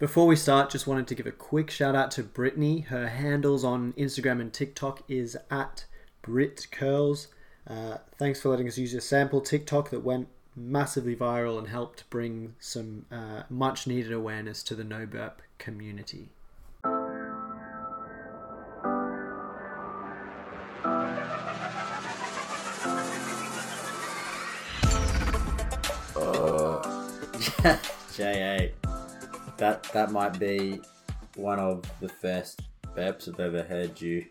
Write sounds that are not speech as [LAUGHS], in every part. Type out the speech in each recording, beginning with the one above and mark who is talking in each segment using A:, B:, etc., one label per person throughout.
A: Before we start, just wanted to give a quick shout out to Brittany. Her handles on Instagram and TikTok is at BritCurls. Uh, thanks for letting us use your sample TikTok that went massively viral and helped bring some uh, much needed awareness to the no burp community. [LAUGHS]
B: J8. That that might be one of the first burps I've ever heard you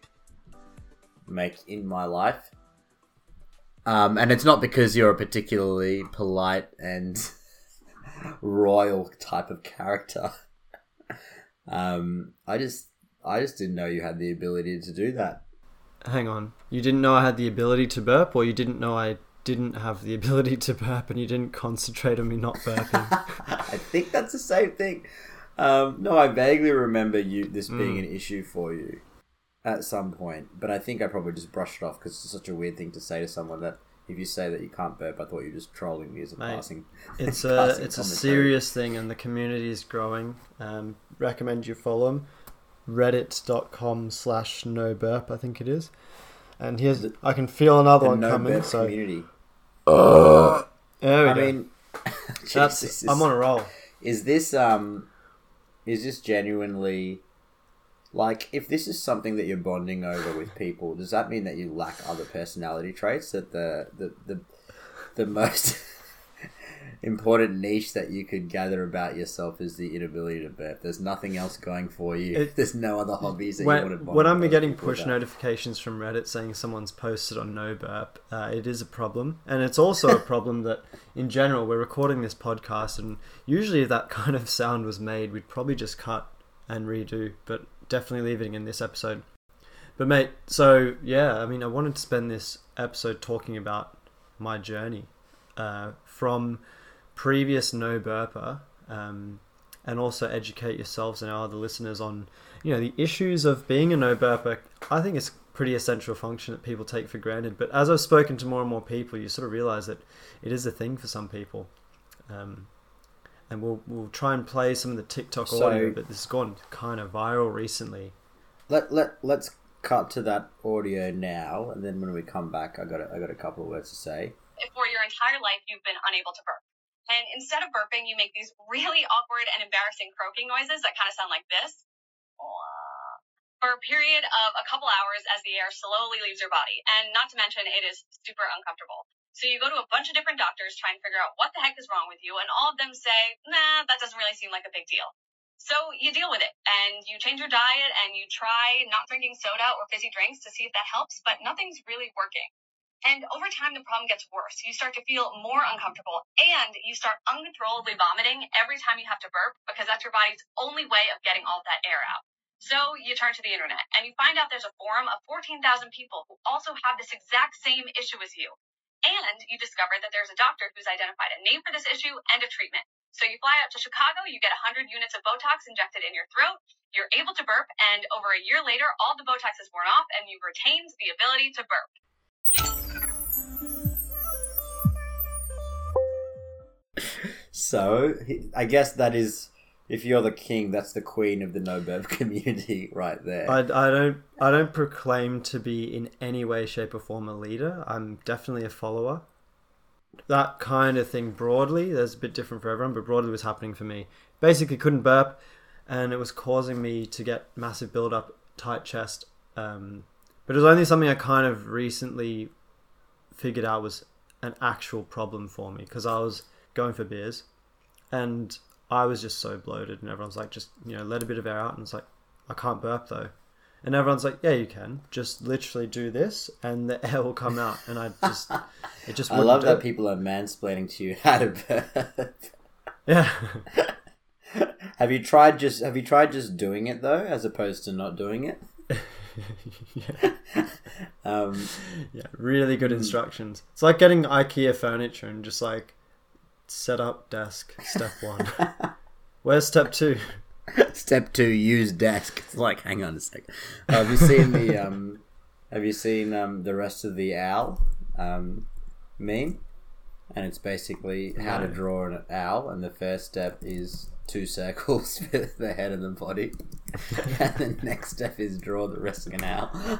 B: make in my life. Um, and it's not because you're a particularly polite and [LAUGHS] royal type of character. [LAUGHS] um, I just I just didn't know you had the ability to do that.
A: Hang on. You didn't know I had the ability to burp, or you didn't know I didn't have the ability to burp and you didn't concentrate on me not burping? [LAUGHS]
B: I think that's the same thing. Um, no, I vaguely remember you this being an issue for you at some point, but I think I probably just brushed it off because it's such a weird thing to say to someone that if you say that you can't burp, I thought you were just trolling me as a
A: Mate,
B: passing. [LAUGHS]
A: It's a
B: passing
A: it's a serious thing, and the community is growing. Um, recommend you follow them. Reddit.com slash no burp, I think it is. And here's I can feel another
B: The
A: one
B: no
A: coming. So
B: community.
A: There we
B: I
A: go.
B: mean, [LAUGHS]
A: That's
B: Jesus,
A: I'm on a roll.
B: Is this um, is this genuinely? Like, if this is something that you're bonding over with people, does that mean that you lack other personality traits? That the the the, the most important niche that you could gather about yourself is the inability to burp. There's nothing else going for you.
A: It-
B: There's no other hobbies that you want to
A: When, when I'm getting push
B: about.
A: notifications from Reddit saying someone's posted on no burp, uh, it is a problem, and it's also a [LAUGHS] problem that in general we're recording this podcast, and usually if that [LAUGHS] kind of sound was made, we'd probably just cut and redo, but definitely leaving it in this episode. But mate, so yeah, I mean, I wanted to spend this episode talking about my journey uh, from previous no burper, um, and also educate yourselves and our other listeners on you know the issues of being a no burper. I think it's a pretty essential function that people take for granted. But as I've spoken to more and more people, you sort of realize that it is a thing for some people. Um, and we'll we'll try and play some of the TikTok
B: So-
A: audio, but this has gone kind of viral recently.
B: Let let let's cut to that audio now, and then when we come back, I got a, I got a couple of words to say.
C: if for your entire life you've been unable to burp. And instead of burping, you make these really awkward and embarrassing croaking noises that kind of sound like this. For a period of a couple hours as the air slowly leaves your body. And not to mention, it is super uncomfortable. So you go to a bunch of different doctors, try and figure out what the heck is wrong with you, and all of them say, nah, that doesn't really seem like a big deal. So you deal with it, and you change your diet, and you try not drinking soda or fizzy drinks to see if that helps, but nothing's really working. And over time, the problem gets worse. You start to feel more uncomfortable and you start uncontrollably vomiting every time you have to burp because that's your body's only way of getting all that air out. So you turn to the internet and you find out there's a forum of 14,000 people who also have this exact same issue as you. And you discover that there's a doctor who's identified a name for this issue and a treatment. So you fly out to Chicago, you get 100 units of Botox injected in your throat, you're able to burp, and over a year later, all the Botox is worn off and you've retained the ability to burp.
B: So I guess that is, if you're the king, that's the queen of the no burp [LAUGHS] community right there.
A: I, I don't I don't proclaim to be in any way, shape, or form a leader. I'm definitely a follower. That kind of thing broadly, there's a bit different for everyone, but broadly was happening for me. Basically, couldn't burp, and it was causing me to get massive build up, tight chest. Um, but it was only something I kind of recently figured out was an actual problem for me because I was going for beers, and I was just so bloated, and everyone's like, just you know, let a bit of air out, and it's like, I can't burp though. And everyone's like, yeah, you can. Just literally do this, and the [LAUGHS] air will come out. And I just, [LAUGHS] it just.
B: I love that
A: it.
B: people are mansplaining to you [LAUGHS] how to burp.
A: Yeah,
B: have you tried just Have you tried just doing it though, as opposed to not doing it? [LAUGHS]
A: yeah,
B: Um, [LAUGHS]
A: yeah. Really
B: Hmm.
A: good instructions. It's like getting IKEA furniture and just like set up desk. Step one. [LAUGHS] Where's step two?
B: Step two: use desk. It's like, hang on a sec. Have you seen the um? Have you seen um the rest of the owl um meme? and it's basically how to draw an owl. And the first step is two circles for the head and the body, [LAUGHS] and the next step is draw the rest of an owl. [LAUGHS]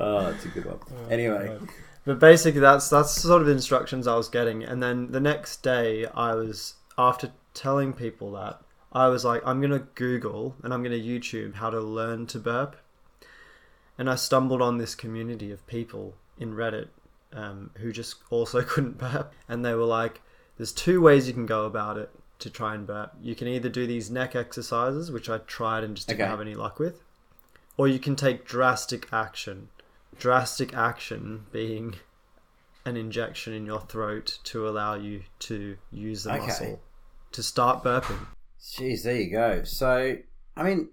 B: oh, that's a good one. Anyway,
A: But basically, that's that's the sort of instructions I was getting, and then the next day, I was after telling people that I was like, I'm gonna Google and I'm gonna YouTube how to learn to burp, and I stumbled on this community of people in Reddit um, who just also [LAUGHS] couldn't burp, and they were like, "There's two ways you can go about it to try and burp. You can either do these neck exercises, which I tried and just didn't
B: Okay.
A: have any luck with, or you can take drastic action." Drastic action being an injection in your throat to allow you to use the
B: Okay.
A: muscle to start burping.
B: Jeez, there you go. So, I mean,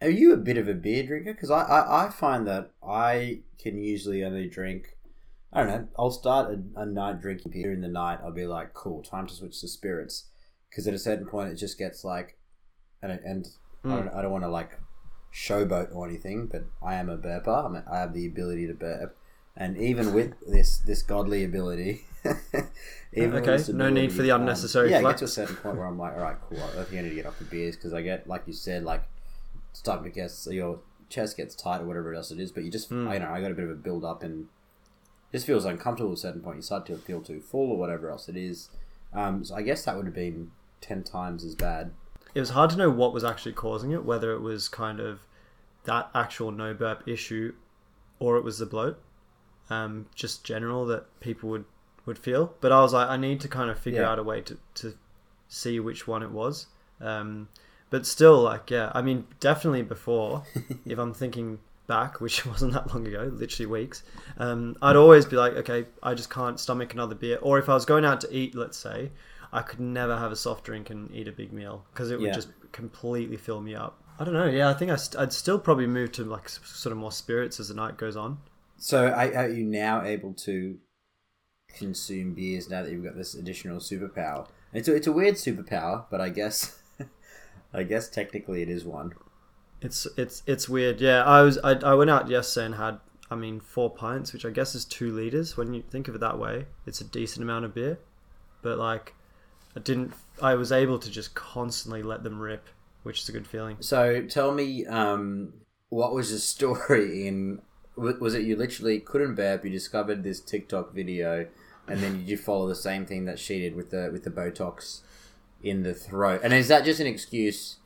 B: are you a bit of a beer drinker? Because I, I, I find that I can usually only drink, I don't know, I'll start a, a night drinking beer in the night. I'll be like, cool, time to switch to spirits. Because at a certain point, it just gets like, and, and I
A: Mm.
B: don't, I don't want to like showboat or anything, but I am a burper. I'm a, I have the ability to burp. And even with this this godly ability, [LAUGHS] even with
A: Okay,
B: this
A: no need for the
B: um,
A: unnecessary
B: yeah, I get to a certain point where I'm like, all right, cool. I think I need to get off the beers because I get, like you said, like starting to get your chest gets tight or whatever else it is. But you just,
A: Hmm.
B: I know, I got a bit of a build up and it just feels uncomfortable at a certain point. You start to feel too full or whatever else it is. Um, so I guess that would have been ten times as bad.
A: It was hard to know what was actually causing it, whether it was kind of that actual no burp issue or it was the bloat, um, just general that people would, would feel. But I was like, I need to kind of figure
B: Yeah.
A: out a way to, to see which one it was. Um, but still, like, yeah, I mean, definitely before, [LAUGHS] if I'm thinking back, which [LAUGHS] wasn't that long ago, literally weeks, um, I'd always be like, okay, I just can't stomach another beer. Or if I was going out to eat, let's say, I could never have a soft drink and eat a big meal because it would
B: Yeah.
A: just completely fill me up. I don't know. Yeah, I think I st- I'd still probably move to like sort of more spirits as the night goes on.
B: So are, are you now able to consume beers now that you've got this additional superpower? It's a, it's a weird superpower, but I guess [LAUGHS] I guess technically it is one.
A: It's it's it's weird. Yeah, I was I, I went out yesterday and had I mean four pints, which I guess is two liters when you think of it that way. It's a decent amount of beer, but like I didn't. I was able to just constantly let them rip, which is a good feeling.
B: So tell me, um, what was the story in? Was it you literally couldn't burp? You discovered this TikTok video, and then you did follow the same thing that she did with the with the Botox in the throat. And is that just an excuse?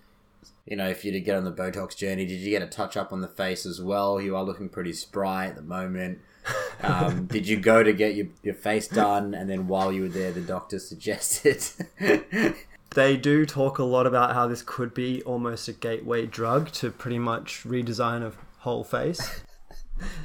B: You know, if you to get on the Botox journey, did you get a touch up on the face as well? You are looking pretty spry at the moment. Um, [LAUGHS] did you go to get your, your face done, and then while you were there, the doctor suggested? [LAUGHS]
A: They do talk a lot about how this could be almost a gateway drug to pretty much redesign of whole face.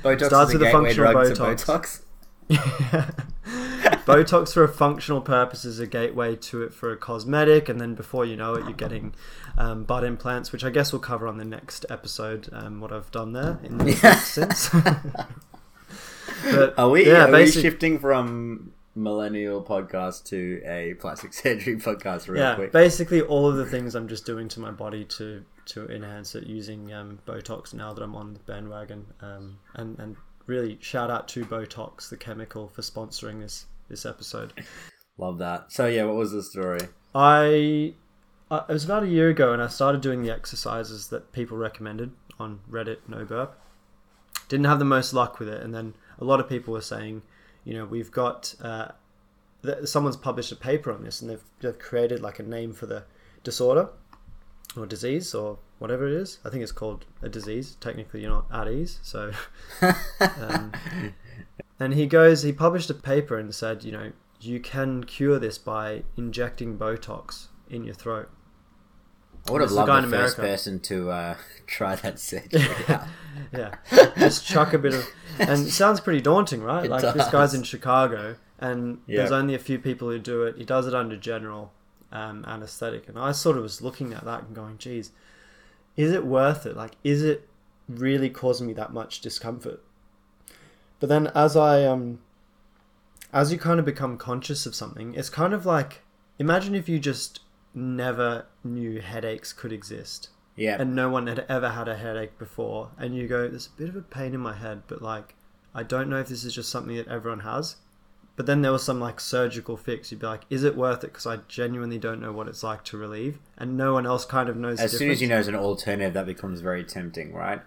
B: Botox
A: Starts
B: is
A: with a functional Botox.
B: Botox. [LAUGHS]
A: Botox for a functional purpose is a gateway to it for a cosmetic, and then before you know it, you're getting um, butt implants, which I guess we'll cover on the next episode. Um, what I've done there in the
B: Yeah.
A: But
B: Are we,
A: Yeah,
B: are we shifting from millennial podcast to a plastic [LAUGHS] surgery podcast real
A: yeah,
B: quick?
A: basically all of the things I'm just doing to my body to to enhance it using um, Botox now that I'm on the bandwagon. Um, and and really shout out to Botox, the chemical, for sponsoring this this episode.
B: Love that. So yeah, what was the story?
A: I uh, it was about a year ago, and I started doing the exercises that people recommended on Reddit. No burp. Didn't have the most luck with it, and then a lot of people were saying, you know, we've got uh, th- someone's published a paper on this, and they've they've created like a name for the disorder or disease or whatever it is. I think it's called a disease. Technically, you're not at ease, so. [LAUGHS] Um, and he goes, he published a paper and said, you know, you can cure this by injecting Botox in your throat.
B: I would have loved the first
A: America.
B: person to uh, [LAUGHS] try that surgery [LAUGHS] out.
A: Yeah, just chuck a bit of, and it sounds pretty daunting, right? [LAUGHS]
B: It
A: like this guy's in Chicago, and there's only a few people who do it. He does it under general um, anesthetic, and I sort of was looking at that and going, "Geez, is it worth it? Like, is it really causing me that much discomfort?" But then, as I um, as you kind of become conscious of something, it's kind of like imagine if you just never knew headaches could exist
B: Yeah,
A: and no one had ever had a headache before and you go there's a bit of a pain in my head but like I don't know if this is just something that everyone has. But then there was some like surgical fix. You'd be like, is it worth it? Because I genuinely don't know what it's like to relieve, and no one else kind of knows.
B: As soon as you know there's an alternative, that becomes very tempting, right?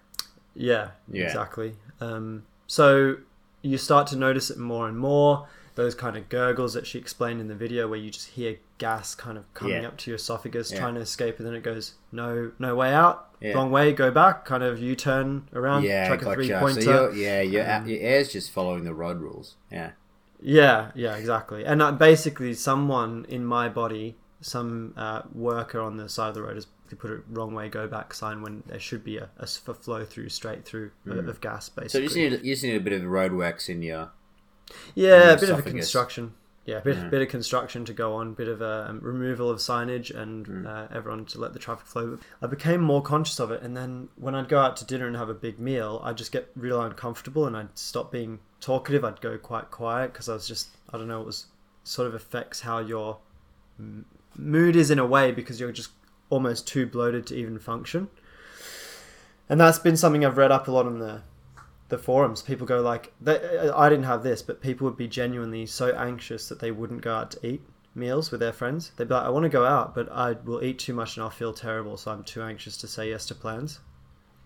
A: Yeah,
B: Yeah.
A: exactly. Um, so you start to notice it more and more. Those kind of gurgles that she explained in the video, where you just hear gas kind of coming
B: Yeah.
A: up to your esophagus,
B: Yeah.
A: trying to escape, and then it goes no, no way out,
B: Yeah.
A: wrong way, go back, kind of U turn around,
B: yeah,
A: chuck a
B: gotcha.
A: three
B: So
A: pointer.
B: you're, yeah, your,
A: Um,
B: your air's just following the road rules. Yeah.
A: Yeah, yeah, exactly. And uh, basically, someone in my body, some uh, worker on the side of the road has put a wrong way, go back sign when there should be a, a flow through straight through uh, of gas.
B: Hmm. So you just need you just need a bit of roadworks in your
A: yeah, a bit of a construction. Yeah, a bit,
B: Yeah.
A: bit of construction to go on, bit of a um, removal of signage, and
B: Hmm.
A: uh, everyone to let the traffic flow. I became more conscious of it, and then when I'd go out to dinner and have a big meal, I'd just get real uncomfortable, and I'd stop being talkative. I'd go quite quiet because I was just I don't know. It was sort of affects how your m- mood is in a way because you're just almost too bloated to even function. And that's been something I've read up a lot on the the forums. People go like, they, uh, I didn't have this, but people would be genuinely so anxious that they wouldn't go out to eat meals with their friends. They'd be like, I want to go out, but I will eat too much and I'll feel terrible, so I'm too anxious to say yes to plans.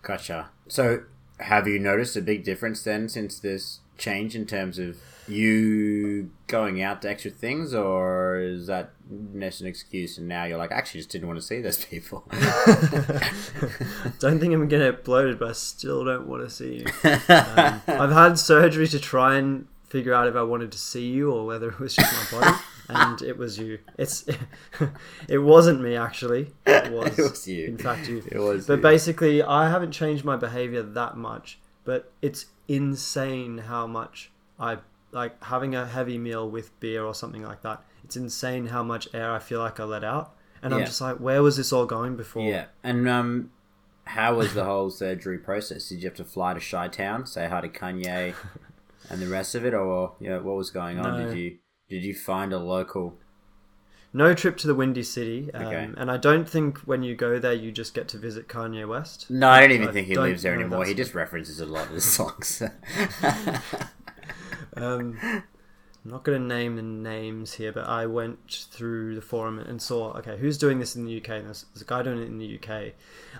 B: Gotcha. So, have you noticed a big difference then since this change in terms of you going out to extra things, or is that just an excuse and now you're like, I actually just didn't want to see those people? [LAUGHS]
A: don't think I'm gonna get bloated, but I still don't want to see you. Um, I've had surgery to try and figure out if I wanted to see you or whether it was just my body, and it was you. It's [LAUGHS] it wasn't me actually. It [LAUGHS] was,
B: It was you.
A: In fact, you.
B: It was
A: But
B: you.
A: basically, I haven't changed my behavior that much. But it's insane how much I like having a heavy meal with beer or something like that. It's insane how much air I feel like I let out, and I'm just like, where was this all going before?
B: Yeah, and um, how was the whole [LAUGHS] surgery process? Did you have to fly to Chi Town, say hi to Kanye, [LAUGHS] and the rest of it, or yeah, what was going on?
A: No.
B: Did you did you find a local?
A: No trip to the Windy City, um,
B: Okay.
A: and I don't think when you go there you just get to visit Kanye West.
B: No, I don't even
A: I
B: think he lives there anymore. He just references a lot of his songs. [LAUGHS]
A: Um, I'm not going to name the names here, but I went through the forum and saw, okay, who's doing this in the UK? And there's, there's a guy doing it in the UK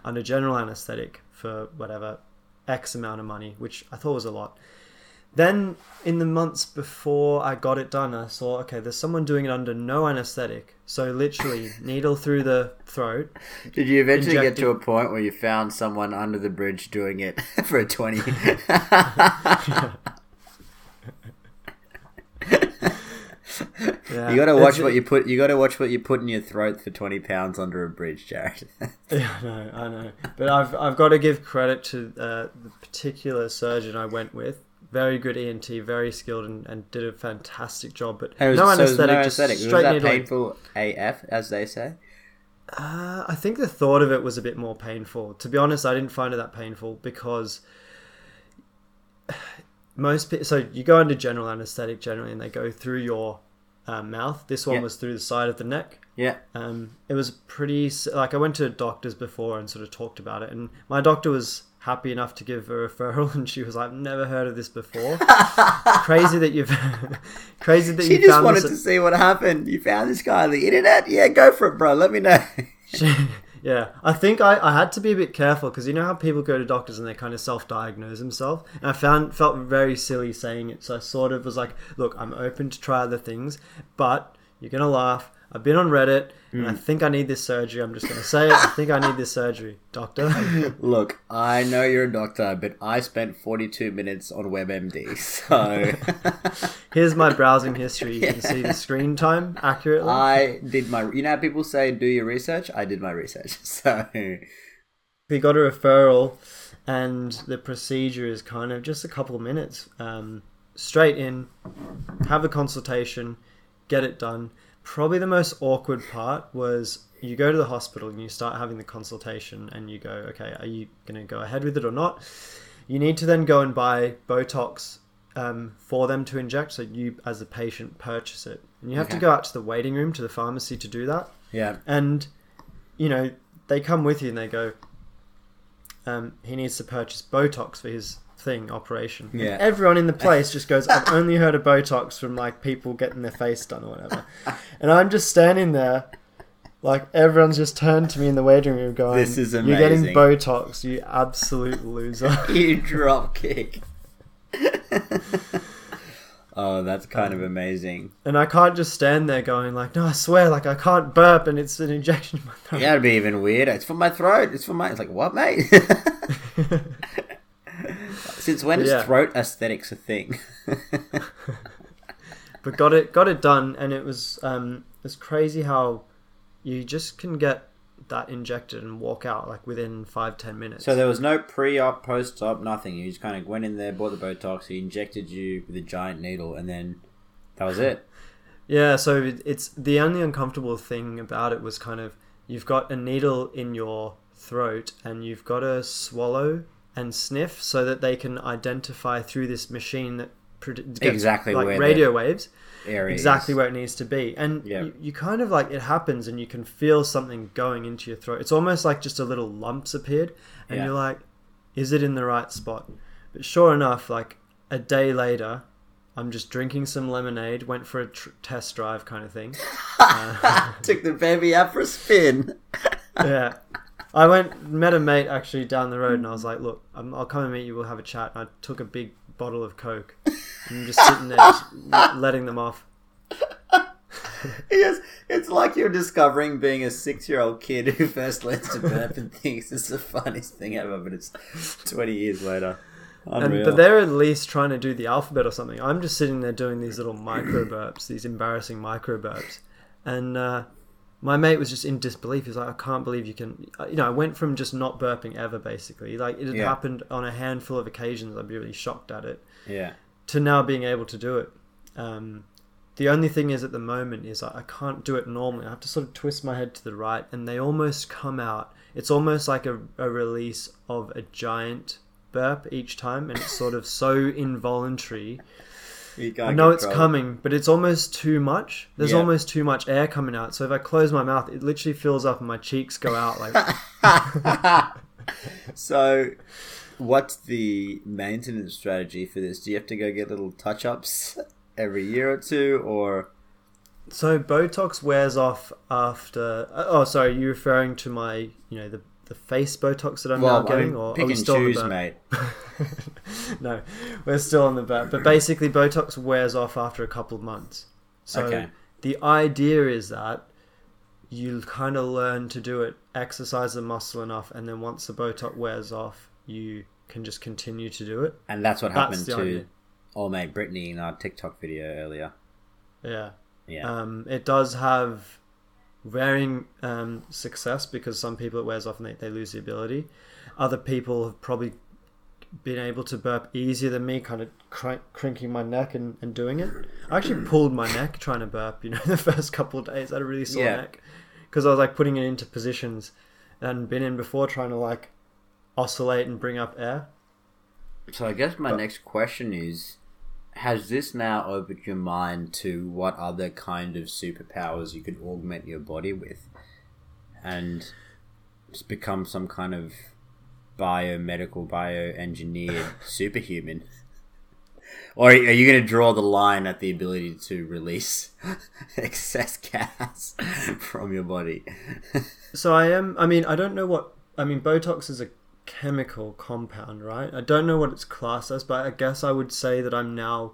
A: under general anesthetic for whatever X amount of money, which I thought was a lot. Then, in the months before I got it done, I saw, okay, there's someone doing it under no anesthetic. So, literally, [LAUGHS] needle through the throat.
B: Did you eventually get to a point where you found someone under the bridge doing it [LAUGHS] for a twenty? [LAUGHS]
A: Yeah,
B: You gotta watch what you put. You gotta watch what you put in your throat for twenty pounds under a bridge, Jared.
A: Yeah, I know, I know. But I've I've got to give credit to uh, the particular surgeon I went with. Very good ENT, very skilled, and, and did a fantastic job. But
B: was-
A: no
B: so it was
A: anesthetic, just
B: anesthetic. Was
A: straight
B: that painful AF, as they say?
A: Uh, I think the thought of it was a bit more painful. To be honest, I didn't find it that painful because most people. So you go under general anesthetic generally, and they go through your uh, mouth. This one
B: Yeah.
A: was through the side of the neck.
B: Yeah.
A: Um, it was pretty like I went to doctors before and sort of talked about it, and my doctor was happy enough to give a referral, [LAUGHS] and she was like, "I've never heard of this before. [LAUGHS] crazy that you've [LAUGHS] crazy that
B: She
A: you
B: just wanted
A: this."
B: to see what happened. You found this guy on the internet? Yeah, go for it, bro. Let me know.
A: yeah, I think I, I had to be a bit careful because you know how people go to doctors and they kind of self-diagnose themselves, and I found felt very silly saying it. So I sort of was like, "Look, I'm open to try other things, but you're gonna laugh." I've been on Reddit, and. I think I need this surgery. I'm just gonna say it. I think I need this surgery, doctor. [LAUGHS]
B: Look, I know you're a doctor, but I spent 42 minutes on WebMD, so [LAUGHS]
A: Here's my browsing history. You can see the screen time accurately.
B: I did my. You know how people say do your research? I did my research. [LAUGHS] So
A: we got a referral, and the procedure is kind of just a couple of minutes. Um, straight in, have a consultation, get it done. Probably the most awkward part was you go to the hospital and you start having the consultation, and you go, okay, are you going to go ahead with it or not? You need to then go and buy Botox um, for them to inject, so you, as a patient, purchase it. And you have to go out to the waiting room to the pharmacy to do that
B: yeah,
A: and you know they come with you and they go um, he needs to purchase botox for his thing operation.
B: Yeah.
A: Everyone in the [LAUGHS] place just goes, I've only heard of Botox from like people getting their face done or whatever. [LAUGHS] And I'm just standing there, like everyone's just turned to me in the waiting room going,
B: This is amazing.
A: You're getting. Botox, you absolute loser. [LAUGHS]
B: you drop kick. oh, that's kind of um, amazing.
A: and I can't just stand there going like, No, I swear, like I can't burp and it's an injection in my throat.
B: Yeah, it'd be even weirder. It's for my throat. It's for my. It's like what, mate? Since when is
A: Yeah.
B: throat aesthetics a thing? [LAUGHS]
A: but got it got it done and it was um it's crazy how you just can get that injected and walk out like within five ten minutes
B: so there was no pre-op, post-op, nothing. You just kind of went in there, bought the Botox, he injected you with a giant needle, and then that was it. [LAUGHS]
A: yeah so it's the only uncomfortable thing about it was kind of you've got a needle in your throat and you've got to swallow and sniff so that they can identify through this machine that produ- gets,
B: Exactly
A: like
B: where
A: radio waves
B: Area
A: exactly
B: is-
A: where it needs to be and
B: Yeah.
A: you, you kind of like it happens and you can feel something going into your throat it's almost like just a little lumps appeared and
B: Yeah.
A: you're like is it in the right spot but sure enough like a day later i'm just drinking some lemonade went for a tr- test drive kind of thing [LAUGHS] Uh, [LAUGHS]
B: Took the baby out for a spin.
A: yeah i went met a mate actually down the road and i was like look I'm, i'll come and meet you we'll have a chat and i took a big bottle of coke and I'm just sitting there just [LAUGHS] letting them off [LAUGHS]
B: Yes, it's like you're discovering being a six-year-old kid who first learns to burp and thinks it's the funniest thing ever, but it's twenty years later.
A: And, but they're at least trying to do the alphabet or something. I'm just sitting there doing these little micro burps, these embarrassing micro burps. And uh, my mate was just in disbelief. He's like, I can't believe you can. uh, You know, I went from just not burping ever, basically. Like, it had
B: Yeah.
A: happened on a handful of occasions. I'd be really shocked at it.
B: yeah,
A: To now being able to do it. Um, the only thing is at the moment is I I can't do it normally. I have to sort of twist my head to the right, and they almost come out. It's almost like a, a release of a giant burp each time, and it's sort of so involuntary. I know it's coming, but it's almost too much. There's
B: Yeah.
A: almost too much air coming out. So if I close my mouth, it literally fills up, and my cheeks go out like. [LAUGHS]
B: so, what's the maintenance strategy for this? Do you have to go get little touch-ups every year or two, or
A: So Botox wears off after. Oh, sorry, you're referring to my, you know, the the face Botox that I'm
B: well,
A: now
B: I
A: getting,
B: mean,
A: or
B: pick
A: are we
B: and
A: still on the
B: mate? [LAUGHS]
A: no, we're still on the burp. But basically, Botox wears off after a couple of months. So
B: Okay.
A: the idea is that you kind of learn to do it, exercise the muscle enough, and then once the Botox wears off, you can just continue to do it.
B: And that's what
A: That's
B: happened to
A: idea.
B: old mate Brittany in our TikTok video earlier.
A: Yeah.
B: Yeah,
A: Um, it does have varying um, success because some people it wears off and they, they lose the ability. Other people have probably been able to burp easier than me, kind of cr- crinking my neck and, and doing it. I actually [CLEARS THROAT] pulled my neck trying to burp, you know, [LAUGHS] the first couple of days. I had a really sore
B: Yeah.
A: neck because I was like putting it into positions and been in before trying to like oscillate and bring up air.
B: So I guess my
A: But-
B: next question is has this now opened your mind to what other kind of superpowers you could augment your body with and become some kind of biomedical bioengineered [LAUGHS] superhuman or are you going to draw the line at the ability to release [LAUGHS] excess gas [LAUGHS] from your body
A: So I am. I mean, I don't know what. I mean, Botox is a chemical compound, right? I don't know what it's classed as, but I guess I would say that I'm now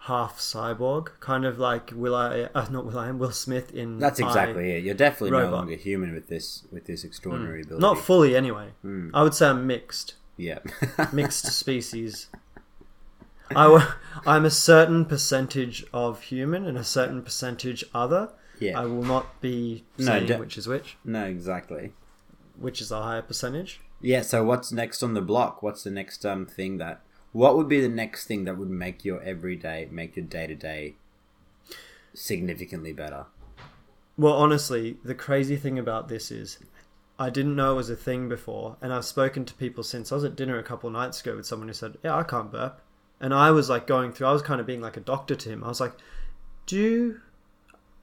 A: half cyborg, kind of like Will I? Uh, [LAUGHS] not Will I am Will Smith in.
B: that's
A: I-
B: exactly it you're definitely no longer human with this with this extraordinary ability
A: Not fully, anyway.
B: Hmm.
A: I would say I'm mixed,
B: yeah [LAUGHS]
A: mixed species. I, w- [LAUGHS] I'm a certain percentage of human and a certain percentage other.
B: yeah
A: I will not be
B: No,
A: saying
B: de-
A: which is which,
B: No, exactly.
A: Which is a higher percentage.
B: Yeah. So what's next on the block? What's the next um thing that? What would be the next thing that would make your everyday, make your day to day, significantly better?
A: Well, honestly, the crazy thing about this is I didn't know it was a thing before, and I've spoken to people since. I was at dinner a couple of nights ago with someone who said, Yeah, I can't burp. And I was like going through, I was kind of being like a doctor to him. I was like, Do you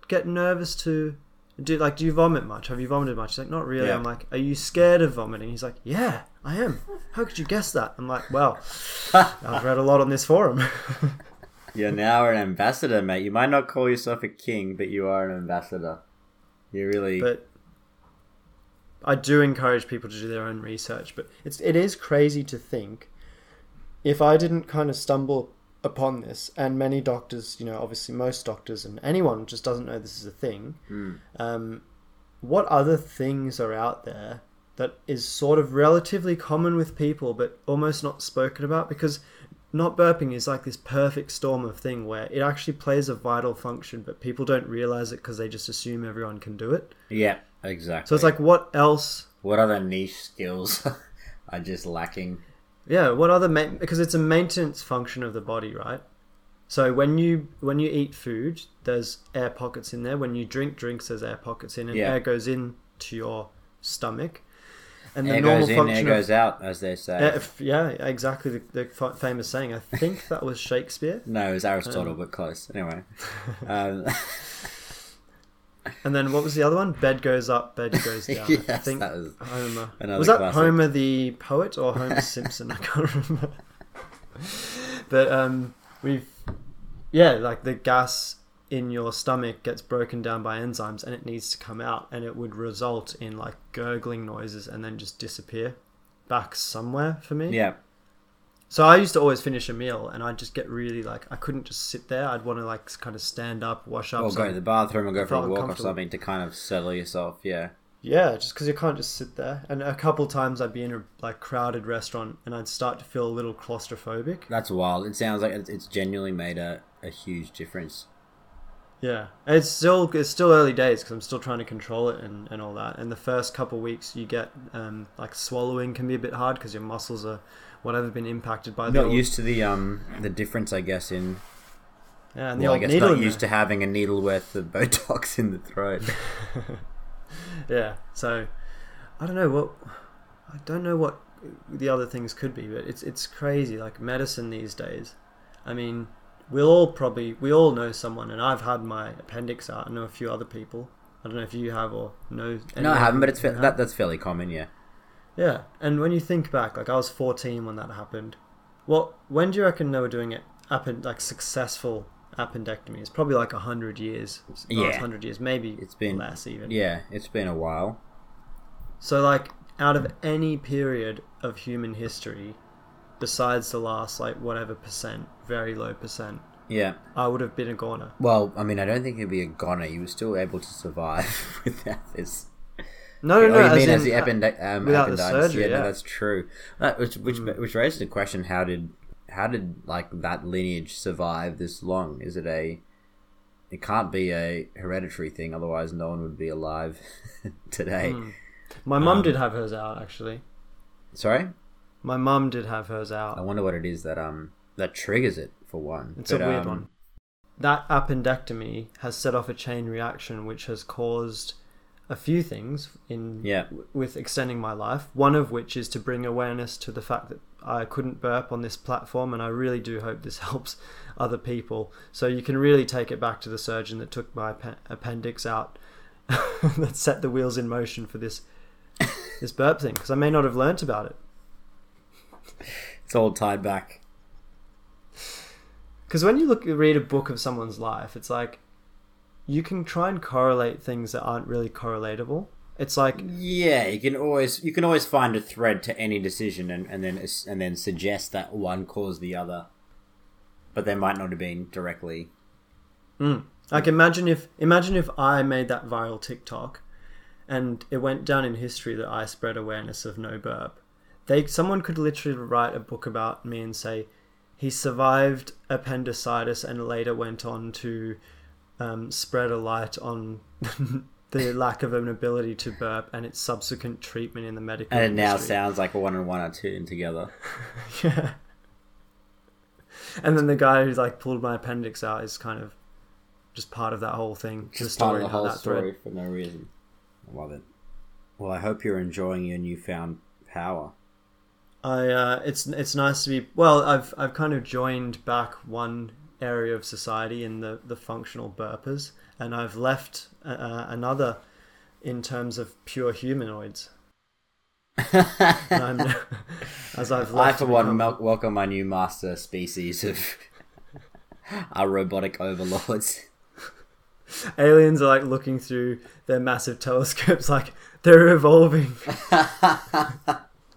A: get nervous to. Do like do you vomit much? Have you vomited much? He's like, not really.
B: Yeah.
A: I'm like, are you scared of vomiting? He's like, yeah. I am. How could you guess that? I'm like, well, [LAUGHS] I've read a lot on this forum. [LAUGHS]
B: You're now an ambassador, mate. You might not call yourself a king, but you are an ambassador. You really.
A: but I do encourage people to do their own research. But it's it is crazy to think if I didn't kind of stumble upon this, and many doctors, you know, obviously most doctors and anyone just doesn't know this is a thing.
B: Hmm.
A: Um, what other things are out there that is sort of relatively common with people, but almost not spoken about because not burping is like this perfect storm of thing where it actually plays a vital function, but people don't realize it because they just assume everyone can do it.
B: yeah, exactly.
A: So it's like, what else?
B: what other niche skills [LAUGHS] are just lacking?
A: Yeah, what other ma- because it's a maintenance function of the body, right? So when you when you eat food, there's air pockets in there. When you drink drinks, there's air pockets in, and
B: Yeah.
A: air goes into your stomach. And
B: Air goes in, air goes out, as they say.
A: Yeah, yeah, exactly the, the fa- famous saying. I think that was Shakespeare.
B: No, it was
A: Um,
B: Aristotle, but close. Anyway. [LAUGHS] Um, [LAUGHS]
A: And then what was the other one? Bed goes up, bed goes [LAUGHS] down. I think
B: that was
A: Homer. was that
B: classic.
A: Homer the poet or Homer [LAUGHS] Simpson? I can't remember. but um, we've yeah, like the gas in your stomach gets broken down by enzymes and it needs to come out, and it would result in like gurgling noises and then just disappear back somewhere for me.
B: yeah.
A: So I used to always finish a meal, and I'd just get really like I couldn't just sit there. I'd want to like kind of stand up, wash up.
B: Or go to the bathroom and go for a walk or something to kind of settle yourself. Yeah.
A: Yeah, just because you can't just sit there. And a couple times I'd be in a like crowded restaurant, and I'd start to feel a little claustrophobic.
B: That's wild. It sounds like it's, it's genuinely made a, a huge difference.
A: Yeah, And it's still it's still early days because I'm still trying to control it and, and all that. And the first couple weeks you get um, like swallowing can be a bit hard because your muscles are whatever been impacted by the
B: Not
A: old-
B: used to the um the difference, I guess, in
A: yeah, and the
B: well, I guess
A: needle
B: not used to having a needle worth of [LAUGHS] Botox in the throat. [LAUGHS]
A: yeah. So I don't know what I don't know what the other things could be, but it's it's crazy. Like medicine these days. I mean, we'll all probably we all know someone, and I've had my appendix out. I know a few other people. I don't know if you have or know.
B: no, I haven't, but it's fa- that that's fairly common. Yeah.
A: Yeah, and when you think back, like I was 14 when that happened. Well, when do you reckon they were doing it? Append- like successful appendectomies? Probably like 100 years.
B: Yeah.
A: 100 years, maybe
B: It's been-
A: less even.
B: Yeah, it's been a while.
A: So, like, out of any period of human history, besides the last, like, whatever percent, very low percent,
B: Yeah.
A: I would have been a goner.
B: Well, I mean, I don't think it'd be a goner. You were still able to survive [LAUGHS] without this.
A: No, no,
B: oh,
A: no.
B: you
A: as
B: mean as the
A: uh,
B: appendix? Um,
A: without the surgery,
B: yeah, no, that's true. Which which
A: Mm.
B: which raises the question: How did how did like that lineage survive this long? Is it a it can't be a hereditary thing, otherwise no one would be alive [LAUGHS] today.
A: Hmm. My mum
B: Um,
A: did have hers out, actually.
B: Sorry,
A: My mum did have hers out.
B: I wonder what it is that um that triggers it for one.
A: It's
B: But,
A: a weird
B: um,
A: one. That appendectomy has set off a chain reaction which has caused a few things in
B: Yeah.
A: w- with extending my life. One of which is to bring awareness to the fact that I couldn't burp on this platform, and I really do hope this [LAUGHS] helps other people. So you can really take it back to the surgeon that took my appe- appendix out, [LAUGHS] that set the wheels in motion for this [LAUGHS] this burp thing, because I may not have learnt about it.
B: It's all tied back.
A: Because when you look read a book of someone's life, it's like you can try and correlate things that aren't really correlatable. It's like
B: Yeah, you can always you can always find a thread to any decision and, and then and then suggest that one caused the other, but they might not have been directly.
A: Mm. Like imagine if imagine if I made that viral TikTok, and it went down in history that I spread awareness of no burp. They someone could literally write a book about me and say he survived appendicitis and later went on to um, spread a light on [LAUGHS] the lack of an ability to burp and its subsequent treatment in the medical
B: And it now sounds like a one and one are two and together. [LAUGHS]
A: yeah. And then the guy who like pulled my appendix out is kind of just part of that whole thing.
B: Just
A: the
B: part of the whole
A: that thread-
B: story for no reason. I love it. Well, I hope you're enjoying your newfound power.
A: I uh, it's it's nice to be well. I've I've kind of joined back one area of society in the the functional burpers, and I've left uh, another in terms of pure humanoids. I'm, [LAUGHS] as I've
B: I,
A: left
B: for one,
A: become-
B: welcome my new master species of [LAUGHS] our robotic overlords. [LAUGHS]
A: aliens are like looking through their massive telescopes, like they're evolving.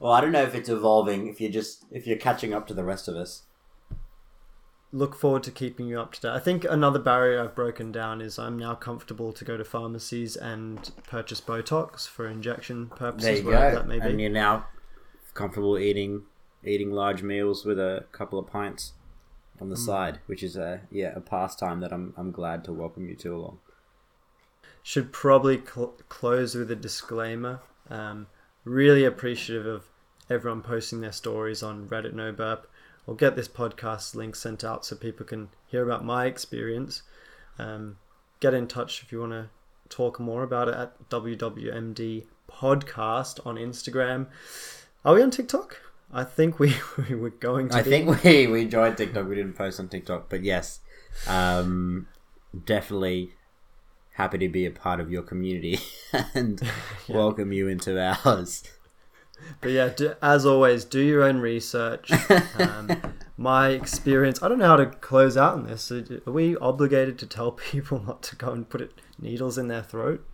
B: Well, I don't know if it's evolving. If you're just if you're catching up to the rest of us.
A: Look forward to keeping you up to date. I think another barrier I've broken down is I'm now comfortable to go to pharmacies and purchase Botox for injection purposes,
B: There you go.
A: that may
B: And you're now comfortable eating eating large meals with a couple of pints on
A: Mm.
B: the side, which is a yeah a pastime that I'm I'm glad to welcome you to along.
A: Should probably cl- close with a disclaimer. Um, really appreciative of everyone posting their stories on Reddit No Burp. I'll get this podcast link sent out so people can hear about my experience. Um, get in touch if you want to talk more about it at WWMD Podcast on Instagram. Are we on TikTok? I think we, [LAUGHS] we were going to.
B: I
A: be.
B: think we we joined TikTok. We didn't post on TikTok, but yes, um, definitely happy to be a part of your community [LAUGHS] and [LAUGHS] welcome you into ours.
A: But yeah, do, as always, do your own research. Um, [LAUGHS] my experience. I don't know how to close out on this. Are we obligated to tell [LAUGHS] people not to go and put it, needles in their throat?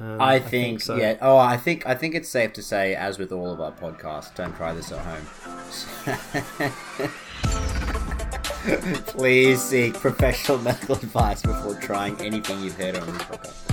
A: Um,
B: I think,
A: so.
B: yeah. Oh, I think I think it's safe to say, as with all of our podcasts, don't try this at home. [LAUGHS] Please seek professional medical advice before trying anything you've heard on this podcast.